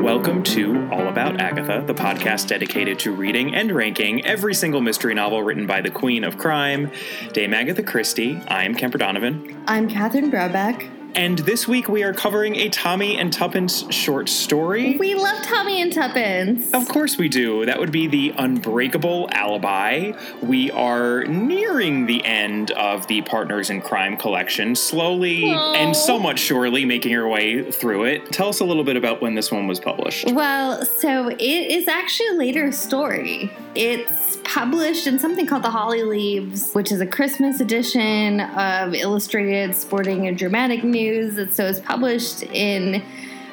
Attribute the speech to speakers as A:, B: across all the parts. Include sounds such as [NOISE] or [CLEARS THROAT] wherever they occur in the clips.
A: Welcome to All About Agatha, the podcast dedicated to reading and ranking every single mystery novel written by the Queen of Crime, Dame Agatha Christie. I am Kemper Donovan.
B: I'm Catherine Brobeck.
A: And this week we are covering a Tommy and Tuppence short story.
B: We love Tommy and Tuppence.
A: Of course we do. That would be the Unbreakable Alibi. We are nearing the end of the Partners in Crime collection, slowly
B: Aww.
A: and somewhat surely making our way through it. Tell us a little bit about when this one was published.
B: Well, so it is actually a later story. It's published in something called The Holly Leaves, which is a Christmas edition of Illustrated Sporting and Dramatic News. So it's published in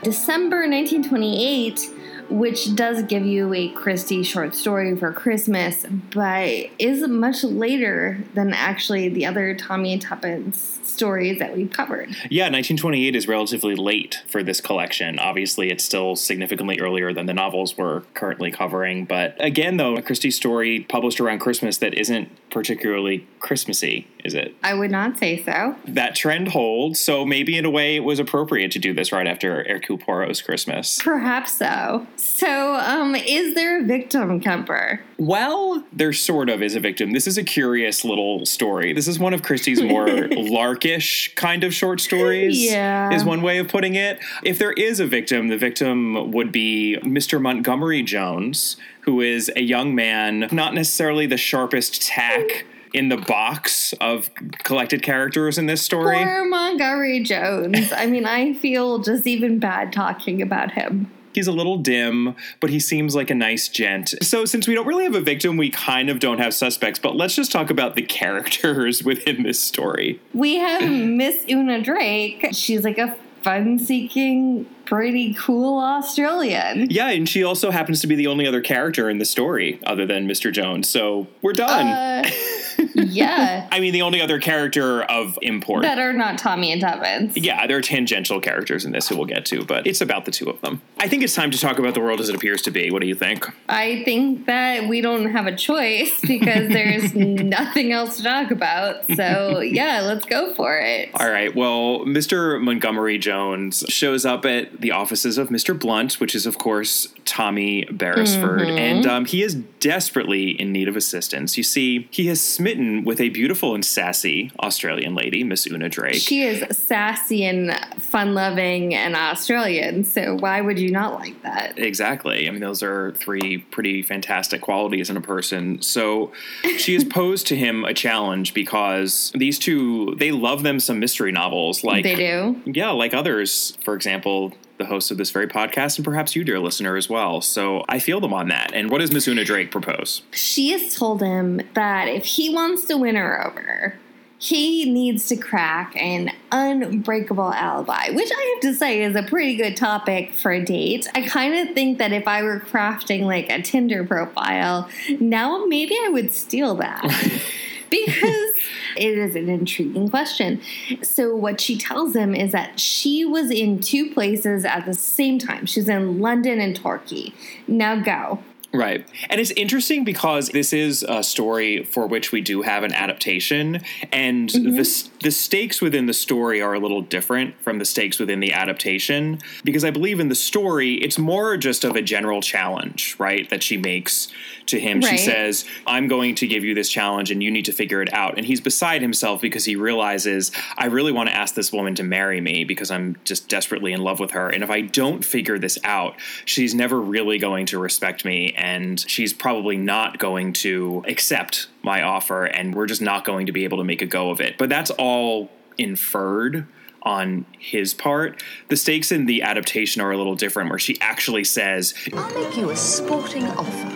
B: December 1928 which does give you a Christie short story for Christmas, but is much later than actually the other Tommy and Tuppence stories that we've covered.
A: Yeah, 1928 is relatively late for this collection. Obviously, it's still significantly earlier than the novels we're currently covering. But again, though, a Christie story published around Christmas that isn't particularly Christmassy, is it?
B: I would not say so.
A: That trend holds, so maybe in a way it was appropriate to do this right after Hercule Poirot's Christmas.
B: Perhaps so. So, um, is there a victim, Kemper?
A: Well, there sort of is a victim. This is a curious little story. This is one of Christie's more [LAUGHS] larkish kind of short stories.
B: Yeah.
A: Is one way of putting it. If there is a victim, the victim would be Mr. Montgomery Jones, who is a young man, not necessarily the sharpest tack in the box of collected characters in this story.
B: Poor Montgomery Jones. I mean, I feel just even bad talking about him.
A: He's a little dim, but he seems like a nice gent. So, since we don't really have a victim, we kind of don't have suspects, but let's just talk about the [LAUGHS] characters within this story.
B: We have [CLEARS THROAT] Miss Una Drake. She's like a fun seeking, pretty cool Australian.
A: Yeah, and she also happens to be the only other character in the story other than Mr. Jones. So, we're done.
B: Uh, [LAUGHS] yeah. [LAUGHS]
A: I mean, the only other character of import.
B: that are not Tommy and Tuppence.
A: yeah, there are tangential characters in this who we'll get to, but it's about the two of them. I think it's time to talk about the world as it appears to be. What do you think?
B: I think that we don't have a choice because there's [LAUGHS] nothing else to talk about. So, yeah, let's go for it.
A: All right. Well, Mr. Montgomery Jones shows up at the offices of Mr. Blunt, which is, of course, Tommy Beresford,
B: Mm-hmm.
A: and um, he is desperately in need of assistance. You see, he has smitten with a beautiful and sassy Australian lady, Miss Una Drake.
B: She is sassy and fun loving and Australian, so why would you not like that?
A: Exactly. I mean, those are three pretty fantastic qualities in a person. So she has [LAUGHS] posed to him a challenge because these two, they love them some mystery novels. Like
B: they do.
A: Yeah, like others. For example, the host of this very podcast, and perhaps you, dear listener, as well. So I feel them on that. And what does Miss Una Drake propose?
B: She has told him that if he wants to win her over, he needs to crack an unbreakable alibi, which I have to say is a pretty good topic for a date. I kind of think that if I were crafting like a Tinder profile, now maybe I would steal that. [LAUGHS] because it is an intriguing question. So, what she tells him is that she was in two places at the same time. She's in London and Torquay. Now go.
A: Right. And it's interesting because this is a story for which we do have an adaptation, and the, mm-hmm. s- the stakes within the story are a little different from the stakes within the adaptation. Because I believe in the story, it's more just of a general challenge, right? That she makes to him. She says, I'm going to give you this challenge and you need to figure it out. And he's beside himself because he realizes, I really want to ask this woman to marry me because I'm just desperately in love with her. And if I don't figure this out, she's never really going to respect me and she's probably not going to accept my offer and we're just not going to be able to make a go of it. But that's all inferred on his part. The stakes in the adaptation are a little different where she actually says,
C: I'll make you a sporting offer.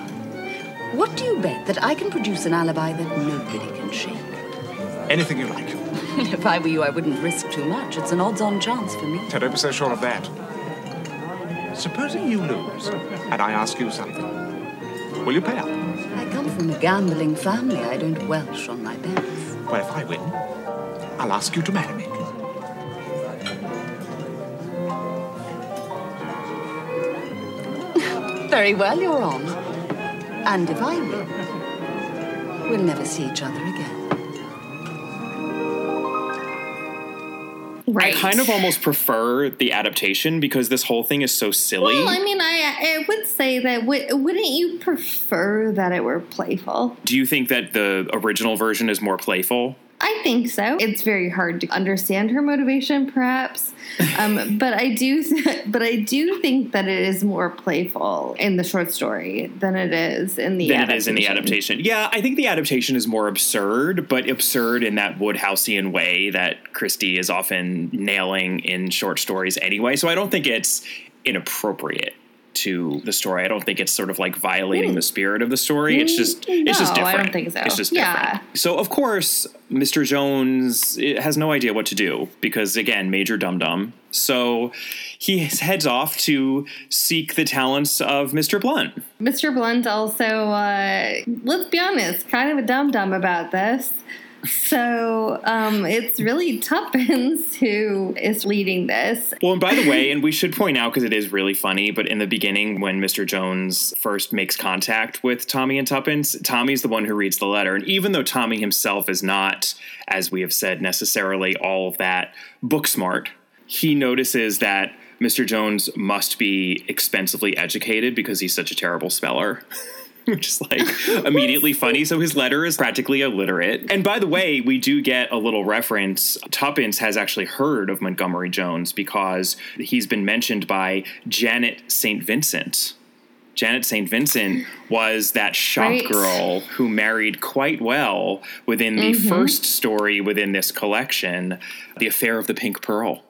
C: What do you bet that I can produce an alibi that nobody can shake?
D: Anything you like. [LAUGHS]
C: if I were you, I wouldn't risk too much. It's an odds-on chance for me.
D: So don't be so sure of that. Supposing you lose, and I ask you something. Will you pay up?
C: From a gambling family. I don't welsh on my bets.
D: Well, if I win, I'll ask you to marry me. [LAUGHS]
C: Very well, you're on. And if I win, we'll never see each other again.
B: Right.
A: I kind of almost prefer the adaptation because this whole thing is so silly.
B: Well, I mean, I, I would say that w- wouldn't you prefer that it were playful?
A: Do you think that the original version is more playful?
B: I think so. It's very hard to understand her motivation, perhaps, um, [LAUGHS] but I do. Th- but I do think that it is more playful in the short story than it is in the
A: than
B: adaptation.
A: it is in the adaptation. Yeah, I think the adaptation is more absurd, but absurd in that Wodehouseian way that Christie is often nailing in short stories anyway. So I don't think it's inappropriate to the story. I don't think it's sort of like violating the spirit of the story. It's just it's just
B: No, I don't think so.
A: It's just
B: Yeah.
A: different. So of course, Mr. Jones has no idea what to do because again, major dum dum. So he heads off to seek the talents of Mr. Blunt.
B: Mr. Blunt also, uh, let's be honest, kind of a dum dum about this. So um, it's really Tuppence [LAUGHS] who is leading this.
A: Well, and by the way, and we should point out because it is really funny, but in the beginning, when Mr. Jones first makes contact with Tommy and Tuppence, Tommy's the one who reads the letter. And even though Tommy himself is not, as we have said, necessarily all of that book smart, he notices that Mr. Jones must be expensively educated because he's such a terrible speller. [LAUGHS] [LAUGHS] Which is like immediately [LAUGHS] funny. So his letter is practically illiterate. And by the way, we do get a little reference. Tuppence has actually heard of Montgomery Jones because he's been mentioned by Janet St. Vincent. Janet St. Vincent [GASPS] was that shop
B: Right.
A: girl who married quite well within the first story within this collection, The Affair of the Pink Pearl.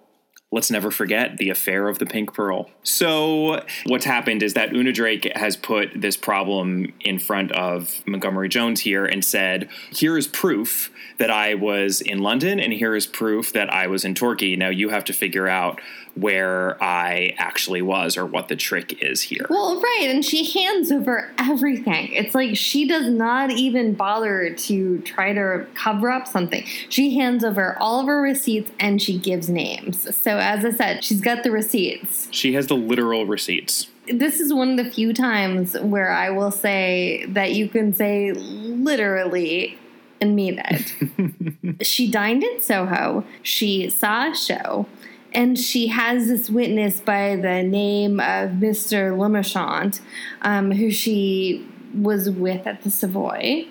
A: Let's never forget the affair of the pink pearl. So, what's happened is that Una Drake has put this problem in front of Montgomery Jones here and said, Here is proof that I was in London, and here is proof that I was in Torquay. Now, you have to figure out where I actually was or what the trick is here.
B: Well, right, and she hands over everything. It's like she does not even bother to try to cover up something. She hands over all of her receipts and she gives names. So, as I said, she's got the receipts.
A: She has the literal receipts.
B: This is one of the few times where I will say that you can say literally and mean it. [LAUGHS] she dined in Soho, she saw a show, and she has this witness by the name of Mr. Le Marchant, um, who she was with at the Savoy.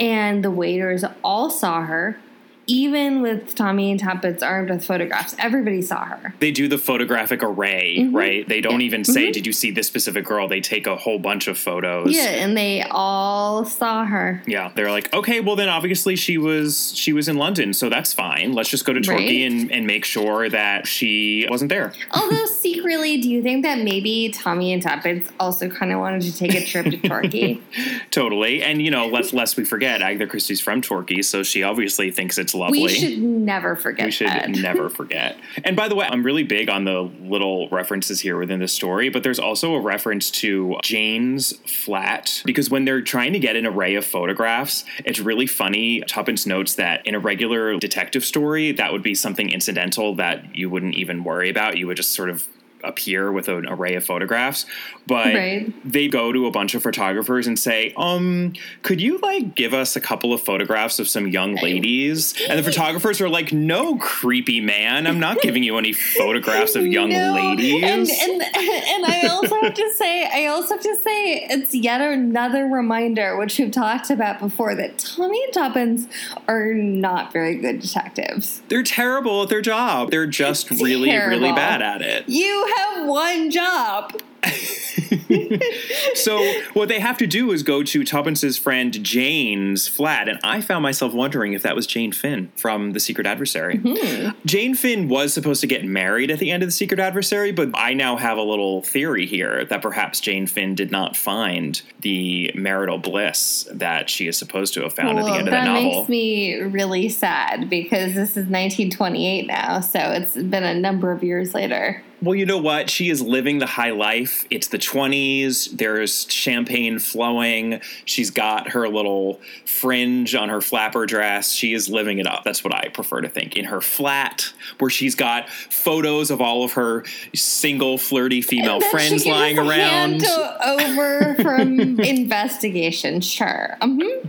B: And the waiters all saw her, even with Tommy and Tuppence armed with photographs. Everybody saw her.
A: They do the photographic array, mm-hmm. right? They don't even say, mm-hmm. Did you see this specific girl? They take a whole bunch of photos.
B: Yeah, and they all saw her.
A: Yeah, they're like, okay, well then obviously she was she was in London, so that's fine. Let's just go to Torquay
B: Right.
A: and, and make sure that she wasn't there. [LAUGHS]
B: Although secretly, do you think that maybe Tommy and Tuppence also kind of wanted to take a trip to Torquay? [LAUGHS]
A: Totally. And you know, let's lest we forget, Agatha Christie's from Torquay, so she obviously thinks it's lovely.
B: we should never forget
A: We should
B: that. [LAUGHS]
A: never forget. And by the way, I'm really big on the little references here within the story, but there's also a reference to Jane's flat because when they're trying to get an array of photographs, it's really funny. Tuppence notes that in a regular detective story, that would be something incidental that you wouldn't even worry about. You would just sort of appear with an array of photographs but
B: Right.
A: they go to a bunch of photographers and say um could you like give us a couple of photographs of some young ladies? And the photographers are like no creepy man. I'm not giving you any photographs of young [LAUGHS]
B: No,
A: ladies
B: And, and and I also have to say, I also have to say, it's yet another reminder, which we've talked about before, that Tommy and Tuppence are not very good detectives.
A: they're terrible at their job. They're just really really
B: Terrible.
A: bad at it.
B: You have one job. [LAUGHS]
A: so what they have to do is go to Tuppence's friend Jane's flat, and I found myself wondering if that was Jane Finn from The Secret Adversary. Hmm. Jane Finn was supposed to get married at the end of The Secret Adversary, but I now have a little theory here that perhaps Jane Finn did not find the marital bliss that she is supposed to have found at the end of the novel.
B: that makes me really sad because this is 1928 now, so it's been a number of years later.
A: Well, you know what? She is living the high life. It's the 20s. There's champagne flowing. She's got her little fringe on her flapper dress. She is living it up. That's what I prefer to think. In her flat, where she's got photos of all of her single, flirty female friends lying around.
B: over from [LAUGHS] investigation, sure. hmm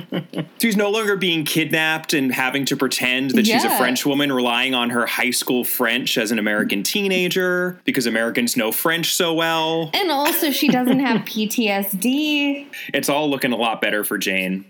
B: [LAUGHS]
A: She's no longer being kidnapped and having to pretend that she's a
B: Yeah.
A: French woman, relying on her high school French as an American teenager because Americans know French so well.
B: And also, she doesn't have [LAUGHS] PTSD.
A: It's all looking a lot better for Jane.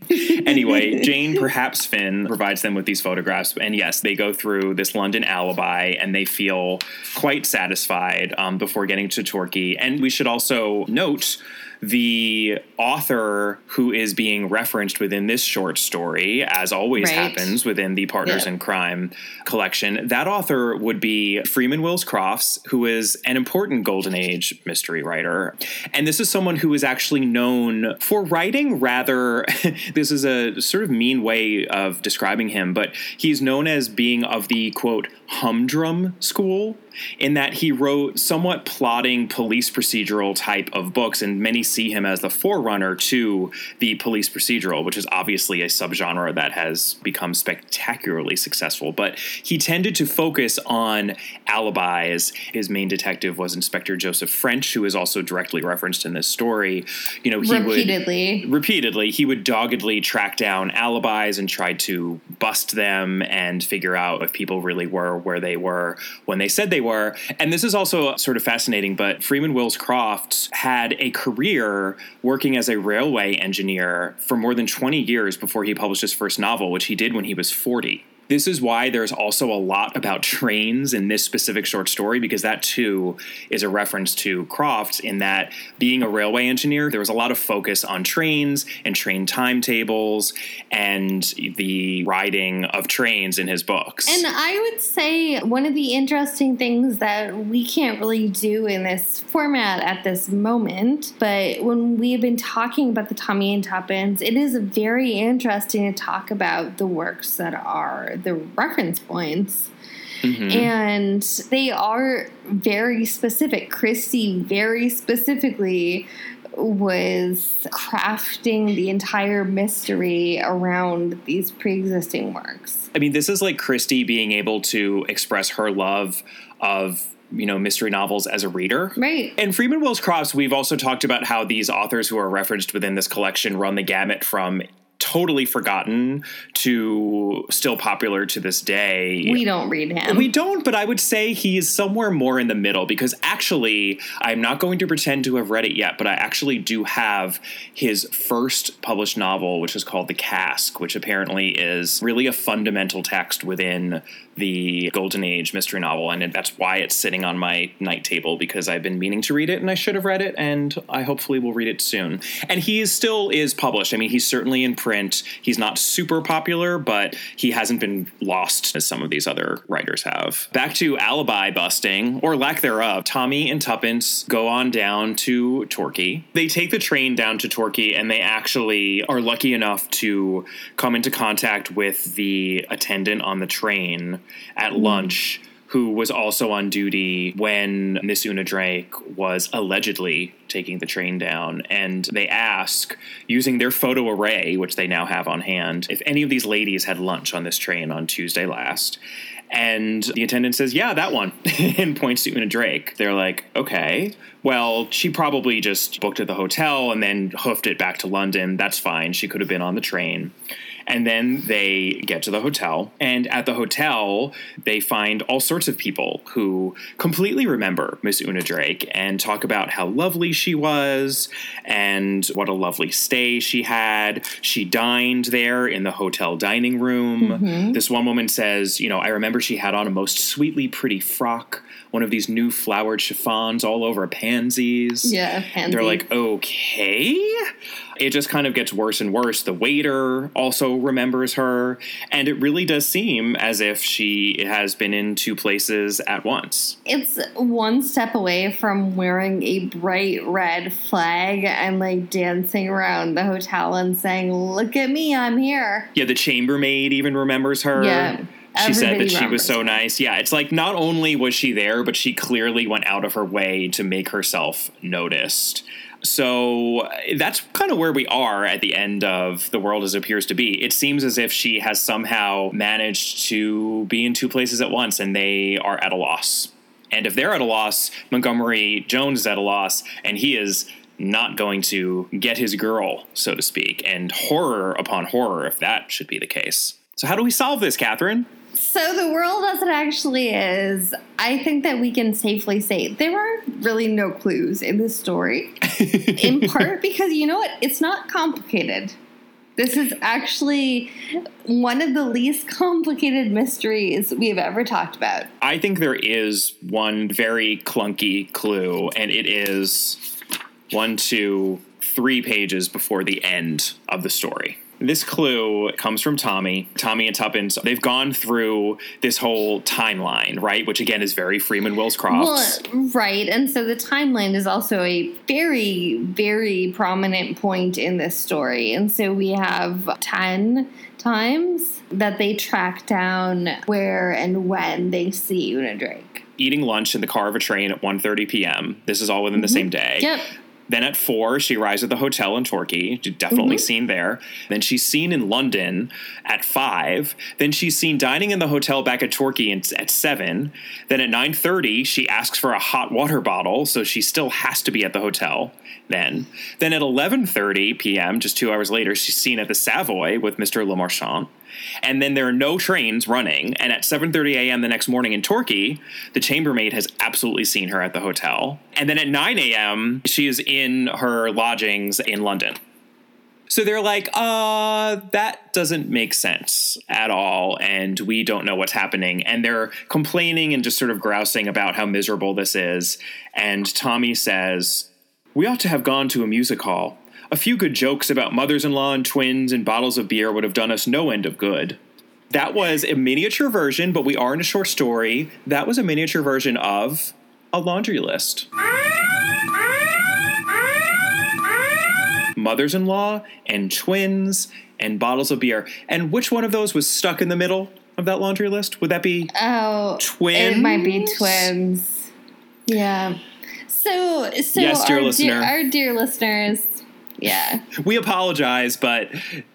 A: Anyway, [LAUGHS] Jane, perhaps Finn, provides them with these photographs. And yes, they go through this London alibi and they feel quite satisfied um, before getting to Torquay. And we should also note the author who is being referenced within this short story, as always
B: Right.
A: happens within the Partners
B: Yeah.
A: in Crime collection. That author would be Freeman Wills Crofts, who is an important Golden Age mystery writer. And this is someone who is actually known for writing rather, [LAUGHS] this is a sort of mean way of describing him, but he's known as being of the quote, humdrum school. In that he wrote somewhat plotting police procedural type of books, and many see him as the forerunner to the police procedural, which is obviously a subgenre that has become spectacularly successful. But he tended to focus on alibis. His main detective was Inspector Joseph French, who is also directly referenced in this story. You know, he would
B: Repeatedly.
A: repeatedly he would doggedly track down alibis and try to bust them and figure out if people really were where they were when they said they were. And this is also sort of fascinating but freeman wills crofts had a career working as a railway engineer for more than 20 years before he published his first novel which he did when he was 40 this is why there's also a lot about trains in this specific short story because that too is a reference to Crofts in that being a railway engineer, there was a lot of focus on trains and train timetables and the riding of trains in his books.
B: And I would say one of the interesting things that we can't really do in this format at this moment, but when we have been talking about the Tommy and Tuppence, it is very interesting to talk about the works that are the reference points. Mm-hmm. And they are very specific. Christie very specifically was crafting the entire mystery around these pre-existing works.
A: I mean, this is like Christie being able to express her love of you know mystery novels as a reader
B: Right.
A: and freeman wills crofts we've also talked about how these authors who are referenced within this collection run the gamut from totally forgotten to still popular to this day
B: We don't read him.
A: we don't, but I would say he's somewhere more in the middle because actually, I'm not going to pretend to have read it yet, but I actually do have his first published novel, which is called The Cask, which apparently is really a fundamental text within the Golden Age mystery novel. And that's why it's sitting on my night table because I've been meaning to read it and I should have read it, and I hopefully will read it soon. And he is still is published. I mean, he's certainly in print. He's not super popular, but he hasn't been lost as some of these other writers have. Back to alibi busting, or lack thereof, Tommy and Tuppence go on down to Torquay. They take the train down to Torquay and they actually are lucky enough to come into contact with the attendant on the train at lunch who was also on duty when Miss Una Drake was allegedly taking the train down. And they ask, using their photo array, which they now have on hand, if any of these ladies had lunch on this train on Tuesday last. And the attendant says, Yeah, that one, [LAUGHS] and points to Una Drake. They're like, Okay, well, she probably just booked at the hotel and then hoofed it back to London. That's fine. She could have been on the train. And then they get to the hotel. And at the hotel, they find all sorts of people who completely remember Miss Una Drake and talk about how lovely she was and what a lovely stay she had. She dined there in the hotel dining room. Mm-hmm. This one woman says, You know, I remember she had on a most sweetly pretty frock, one of these new flowered chiffons all over pansies.
B: Yeah, pansy.
A: They're like, okay. It just kind of gets worse and worse. The waiter also remembers her, and it really does seem as if she has been in two places at once.
B: it's one step away from wearing a bright red flag and like dancing around the hotel and saying, "Look at me, I'm here."
A: Yeah, the chambermaid even remembers her.
B: Yeah,
A: She said that she was so nice. Yeah, it's like not only was she there, but she clearly went out of her way to make herself noticed. So uh, that's kind of where we are at the end of The World as It Appears to Be. It seems as if she has somehow managed to be in two places at once and they are at a loss. And if they're at a loss, Montgomery Jones is at a loss, and he is not going to get his girl, so to speak, and horror upon horror if that should be the case. So, how do we solve this, Catherine?
B: So the world as it actually is, I think that we can safely say there are really no clues in this story. [LAUGHS] in part because you know what? It's not complicated. This is actually one of the least complicated mysteries we have ever talked about.
A: I think there is one very clunky clue, and it is one, two, three pages before the end of the story. This clue comes from Tommy. Tommy and Tuppence, they've gone through this whole timeline, right? Which again is very Freeman Wills Crofts.
B: Well, right. And so the timeline is also a very, very prominent point in this story. And so we have 10 times that they track down where and when they see Una Drake.
A: Eating lunch in the car of a train at 1.30 p.m. This is all within the mm-hmm. same day.
B: Yep.
A: Then at four, she arrives at the hotel in Torquay. Definitely mm-hmm. seen there. Then she's seen in London at five. Then she's seen dining in the hotel back at Torquay in- at seven. Then at nine thirty, she asks for a hot water bottle, so she still has to be at the hotel. Then, then at eleven thirty p.m., just two hours later, she's seen at the Savoy with Mister Le Marchant. And then there are no trains running. And at 7:30 a.m. the next morning in Torquay, the chambermaid has absolutely seen her at the hotel. And then at 9 a.m., she is in her lodgings in London. So they're like, uh, that doesn't make sense at all. And we don't know what's happening. And they're complaining and just sort of grousing about how miserable this is. And Tommy says, We ought to have gone to a music hall. A few good jokes about mothers in law and twins and bottles of beer would have done us no end of good. That was a miniature version, but we are in a short story. That was a miniature version of a laundry list. Mothers in law and twins and bottles of beer. And which one of those was stuck in the middle of that laundry list? Would that be
B: Oh,
A: twins?
B: It might be twins. Yeah. So, so
A: Yes, dear
B: our,
A: listener.
B: dear, our dear listeners, yeah.
A: We apologize, but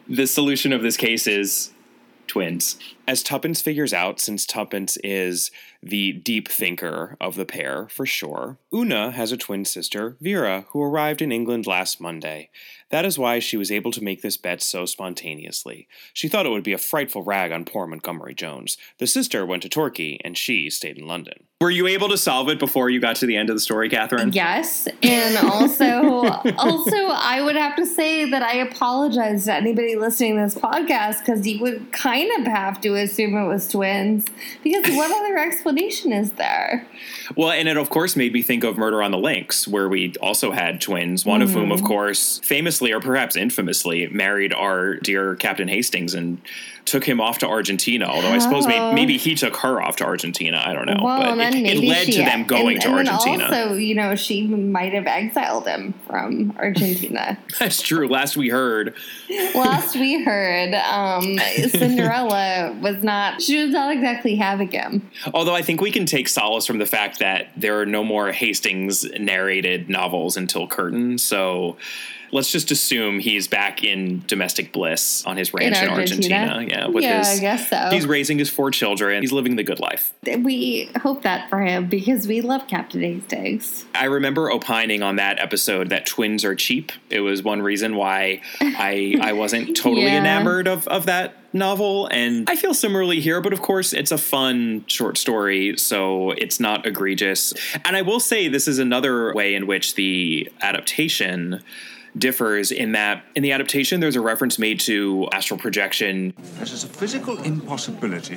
A: the solution of this case is twins. As Tuppence figures out, since Tuppence is the deep thinker of the pair, for sure, Una has a twin sister, Vera, who arrived in England last Monday. That is why she was able to make this bet so spontaneously. She thought it would be a frightful rag on poor Montgomery Jones. The sister went to Torquay, and she stayed in London. Were you able to solve it before you got to the end of the story, Catherine?
B: Yes, and also, [LAUGHS] also, I would have to say that I apologize to anybody listening to this podcast because you would kind of have to assume it was twins because what other [LAUGHS] explanation is there?
A: Well, and it of course made me think of Murder on the Links, where we also had twins, one of whom, of mm-hmm. course, famously or perhaps infamously, married our dear Captain Hastings and took him off to Argentina. Although I suppose may-
B: Oh.
A: maybe he took her off to Argentina. I don't know.
B: Well,
A: but
B: then
A: it, it led to them going
B: and,
A: to
B: and
A: Argentina.
B: also, you know, she might have exiled him from Argentina. [LAUGHS]
A: That's true. Last we heard,
B: Last we heard, um, [LAUGHS] Cinderella was not. She was not exactly having him.
A: although I think we can take solace from the fact that there are no more Hastings narrated novels until Curtain. So. Let's just assume he's back in domestic bliss on his ranch in,
B: Argentina?
A: Argentina. Yeah, with
B: Yeah,
A: his,
B: I guess so.
A: He's raising his four children. He's living the good life.
B: We hope that for him because we love Captain Hastings.
A: I remember opining on that episode that twins are cheap. It was one reason why I I wasn't [LAUGHS] totally
B: Yeah.
A: enamored of, of that novel. And I feel similarly here, but of course it's a fun short story, so it's not egregious. And I will say this is another way in which the adaptation differs in that in the adaptation there's a reference made to astral projection
D: It is a physical impossibility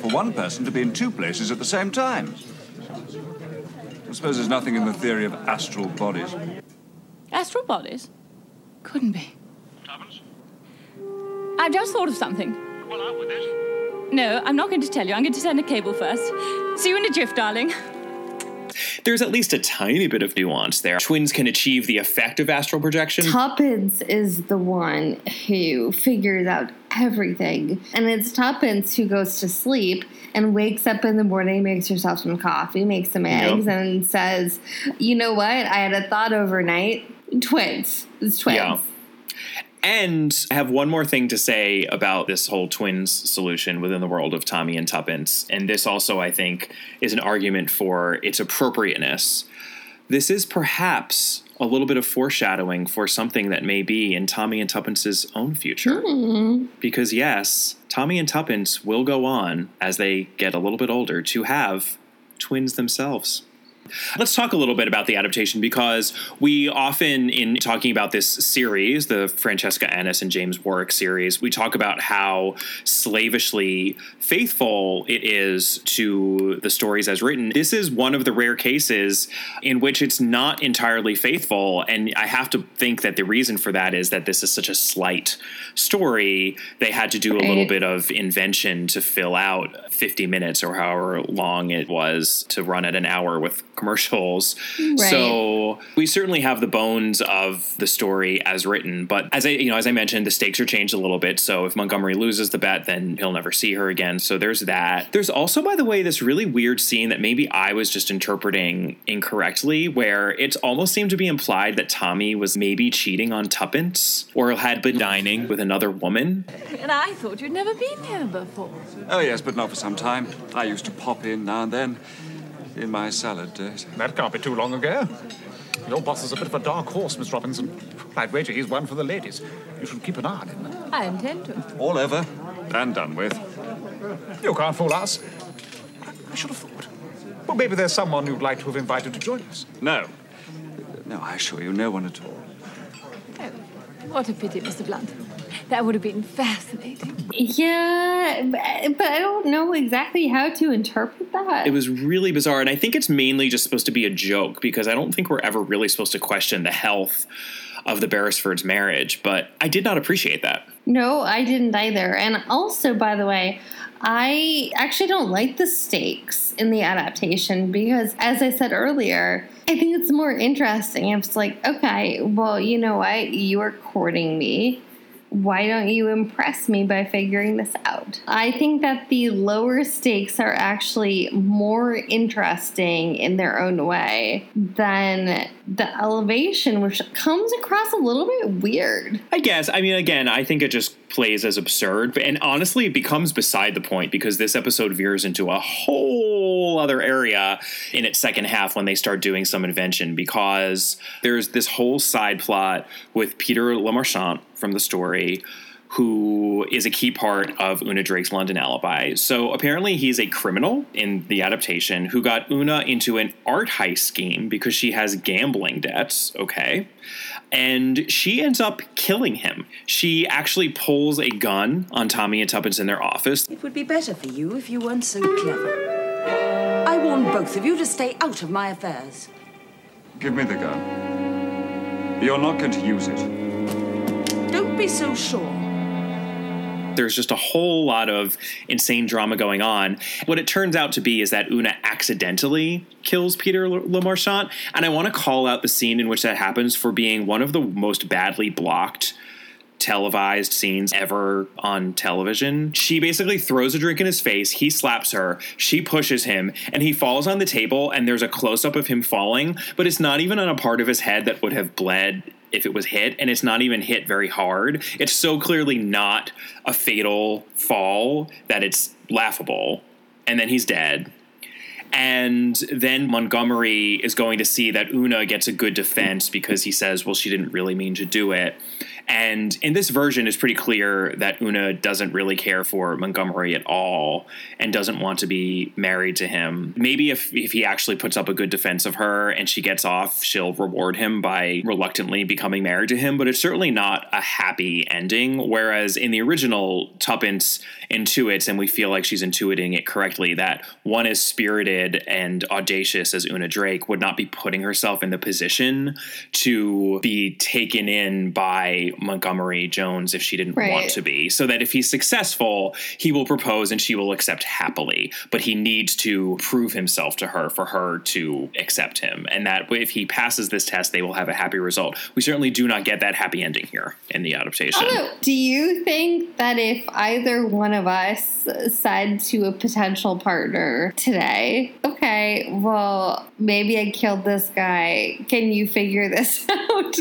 D: for one person to be in two places at the same time. I suppose there's nothing in the theory of astral bodies.
E: Astral bodies? Couldn't be. I've just thought of something.
F: Well, out with it.
E: No, I'm not going to tell you. I'm going to send a cable first. See you in a jiff, darling.
A: There's at least a tiny bit of nuance there twins can achieve the effect of astral projection
B: Tuppence is the one who figures out everything. And it's Tuppence who goes to sleep and wakes up in the morning, makes herself some coffee, makes some eggs,
A: Yep.
B: and says, You know what? I had a thought overnight. Twins. It's twins.
A: Yeah. And I have one more thing to say about this whole twins solution within the world of Tommy and Tuppence. And this also, I think, is an argument for its appropriateness. this is perhaps a little bit of foreshadowing for something that may be in Tommy and Tuppence's own future. Hmm. Because, yes, Tommy and Tuppence will go on as they get a little bit older to have twins themselves. Let's talk a little bit about the adaptation because we often, in talking about this series, the Francesca Annis and James Warwick series, we talk about how slavishly faithful it is to the stories as written. This is one of the rare cases in which it's not entirely faithful. And I have to think that the reason for that is that this is such a slight story. They had to do a little bit of invention to fill out 50 minutes or however long it was to run at an hour with commercials. So we certainly have the bones of the story as written, but as I you know as I mentioned, the stakes are changed a little bit. So if Montgomery loses the bet, then he'll never see her again. So there's that. There's also, by the way, this really weird scene that maybe I was just interpreting incorrectly, where it almost seemed to be implied that Tommy was maybe cheating on Tuppence or had been dining with another woman.
E: And I thought you'd never been here before.
D: Oh, yes, but not for some time. I used to pop in now and then in my salad uh, days.
G: That can't be too long ago. Your boss is a bit of a dark horse, Miss Robinson. I'd wager he's one for the ladies. You should keep an eye on him.
E: I intend to.
D: All over and done with.
G: You can't fool us. I, I should have thought. Well, maybe there's someone you'd like to have invited to join us.
D: No. No, I assure you, no one at all.
E: Oh, what a pity, Mr. Blunt. That would have been fascinating.
B: Yeah, but, but I don't know exactly how to interpret that.
A: It was really bizarre, and I think it's mainly just supposed to be a joke because I don't think we're ever really supposed to question the health of the Beresfords' marriage. But I did not appreciate that.
B: No, I didn't either. And also, by the way, I actually don't like the stakes in the adaptation because, as I said earlier, I think it's more interesting. if It's like, okay, well, you know what? You are courting me. Why don't you impress me by figuring this out? I think that the lower stakes are actually more interesting in their own way than the elevation, which comes across a little bit weird.
A: I guess. I mean, again, I think it just plays as absurd. And honestly, it becomes beside the point because this episode veers into a whole other area in its second half when they start doing some invention because there's this whole side plot with Peter Le Marchant from the story who is a key part of Una Drake's London alibi. So apparently he's a criminal in the adaptation who got Una into an art heist scheme because she has gambling debts, okay? And she ends up killing him. She actually pulls a gun on Tommy and Tuppence in their office.
C: It would be better for you if you weren't so clever. I warn both of you to stay out of my affairs.
D: Give me the gun. You're not going to use it.
C: Don't be so sure.
A: There's just a whole lot of insane drama going on. What it turns out to be is that Una accidentally kills Peter Le and I want to call out the scene in which that happens for being one of the most badly blocked televised scenes ever on television. She basically throws a drink in his face, he slaps her, she pushes him, and he falls on the table and there's a close up of him falling, but it's not even on a part of his head that would have bled if it was hit and it's not even hit very hard. It's so clearly not a fatal fall that it's laughable. And then he's dead. And then Montgomery is going to see that Una gets a good defense because he says, well, she didn't really mean to do it. And in this version, it's pretty clear that Una doesn't really care for Montgomery at all and doesn't want to be married to him. Maybe if, if he actually puts up a good defense of her and she gets off, she'll reward him by reluctantly becoming married to him. But it's certainly not a happy ending. Whereas in the original, Tuppence intuits, and we feel like she's intuiting it correctly, that one as spirited and audacious as Una Drake would not be putting herself in the position to be taken in by Montgomery Jones if she didn't
B: Right.
A: want to be. So that if he's successful, he will propose and she will accept happily. But he needs to prove himself to her for her to accept him. And that if he passes this test, they will have a happy result. We certainly do not get that happy ending here in the adaptation.
B: Although, do you think that if either one of us said to a potential partner today, okay, well, maybe I killed this guy, can you figure this [LAUGHS] out?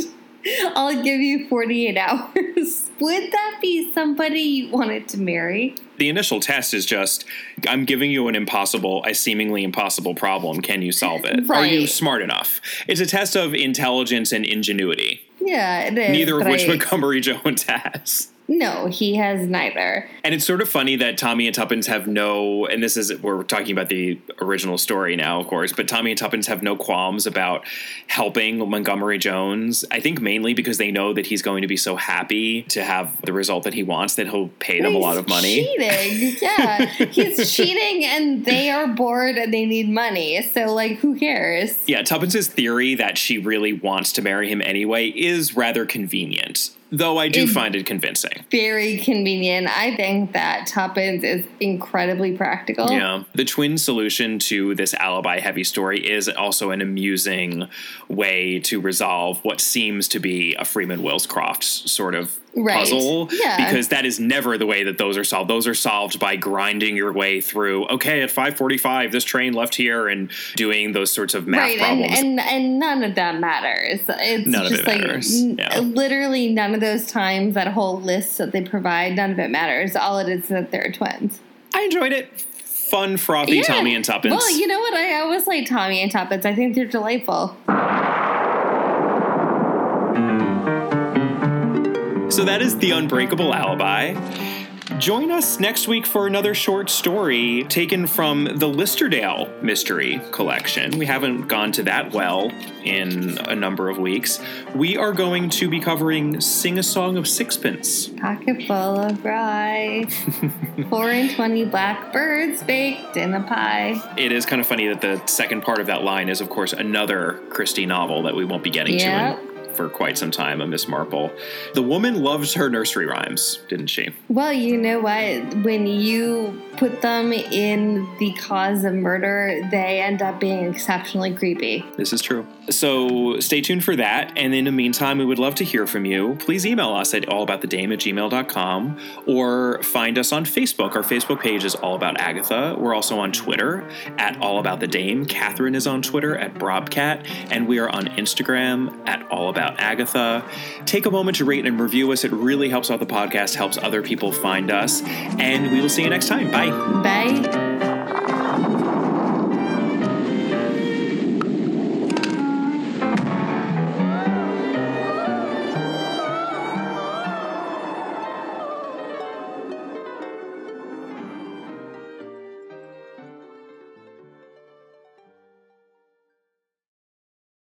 B: I'll give you 48 hours. [LAUGHS] would that be somebody you wanted to marry?
A: The initial test is just I'm giving you an impossible, a seemingly impossible problem. Can you solve it? Are you smart enough? It's a test of intelligence and ingenuity,
B: Yeah, it is.
A: neither of
B: but
A: which Montgomery Jones [LAUGHS] has.
B: No, he has neither.
A: And it's sort of funny that Tommy and Tuppence have no, and this is, we're talking about the original story now, of course, but Tommy and Tuppence have no qualms about helping Montgomery Jones. I think mainly because they know that he's going to be so happy to have the result that he wants that he'll pay them a lot of money.
B: Cheating, yeah, [LAUGHS] he's cheating, and they are bored and they need money. So, like, who cares?
A: Yeah, Tuppence's theory that she really wants to marry him anyway is rather convenient, though I do find it convincing.
B: Very convenient. I think that Tuppence is incredibly practical.
A: Yeah. The twin solution to this alibi heavy story is also an amusing way to resolve what seems to be a Freeman Wills Crofts sort of
B: Right.
A: puzzle.
B: Yeah.
A: Because that is never the way that those are solved. Those are solved by grinding your way through, okay, at 545, this train left here and doing those sorts of math
B: right, and,
A: problems.
B: and and none of that matters. It's
A: None of
B: just
A: it
B: like
A: matters,
B: n-
A: yeah.
B: literally none of those times that whole list that they provide, none of it matters. All it is is that they're twins.
A: I enjoyed it. Fun, frothy
B: Yeah.
A: Tommy and Tuppence.
B: Well, you know what? I always like Tommy and Tuppence. I think they're delightful.
A: So that is The Unbreakable Alibi. Join us next week for another short story taken from the Listerdale Mystery Collection. We haven't gone to that well in a number of weeks. We are going to be covering Sing a Song of Sixpence.
B: Pocket full of rye. [LAUGHS] Four and twenty blackbirds baked in a pie.
A: It is kind of funny that the second part of that line is, of course, another Christie novel that we won't be getting
B: Yep.
A: to in, for quite some time, a Miss Marple. The woman loves her nursery rhymes, didn't she?
B: Well, you know what? When you put them in the cause of murder, they end up being exceptionally creepy.
A: This is true. So stay tuned for that. And in the meantime, we would love to hear from you. Please email us at allaboutthedame at gmail.com or find us on Facebook. Our Facebook page is All About Agatha. We're also on Twitter at All About the Dame. Catherine is on Twitter at Brobcat. And we are on Instagram at All About Agatha. Take a moment to rate and review us. It really helps out the podcast, helps other people find us. And we will see you next time. Bye.
B: Bye.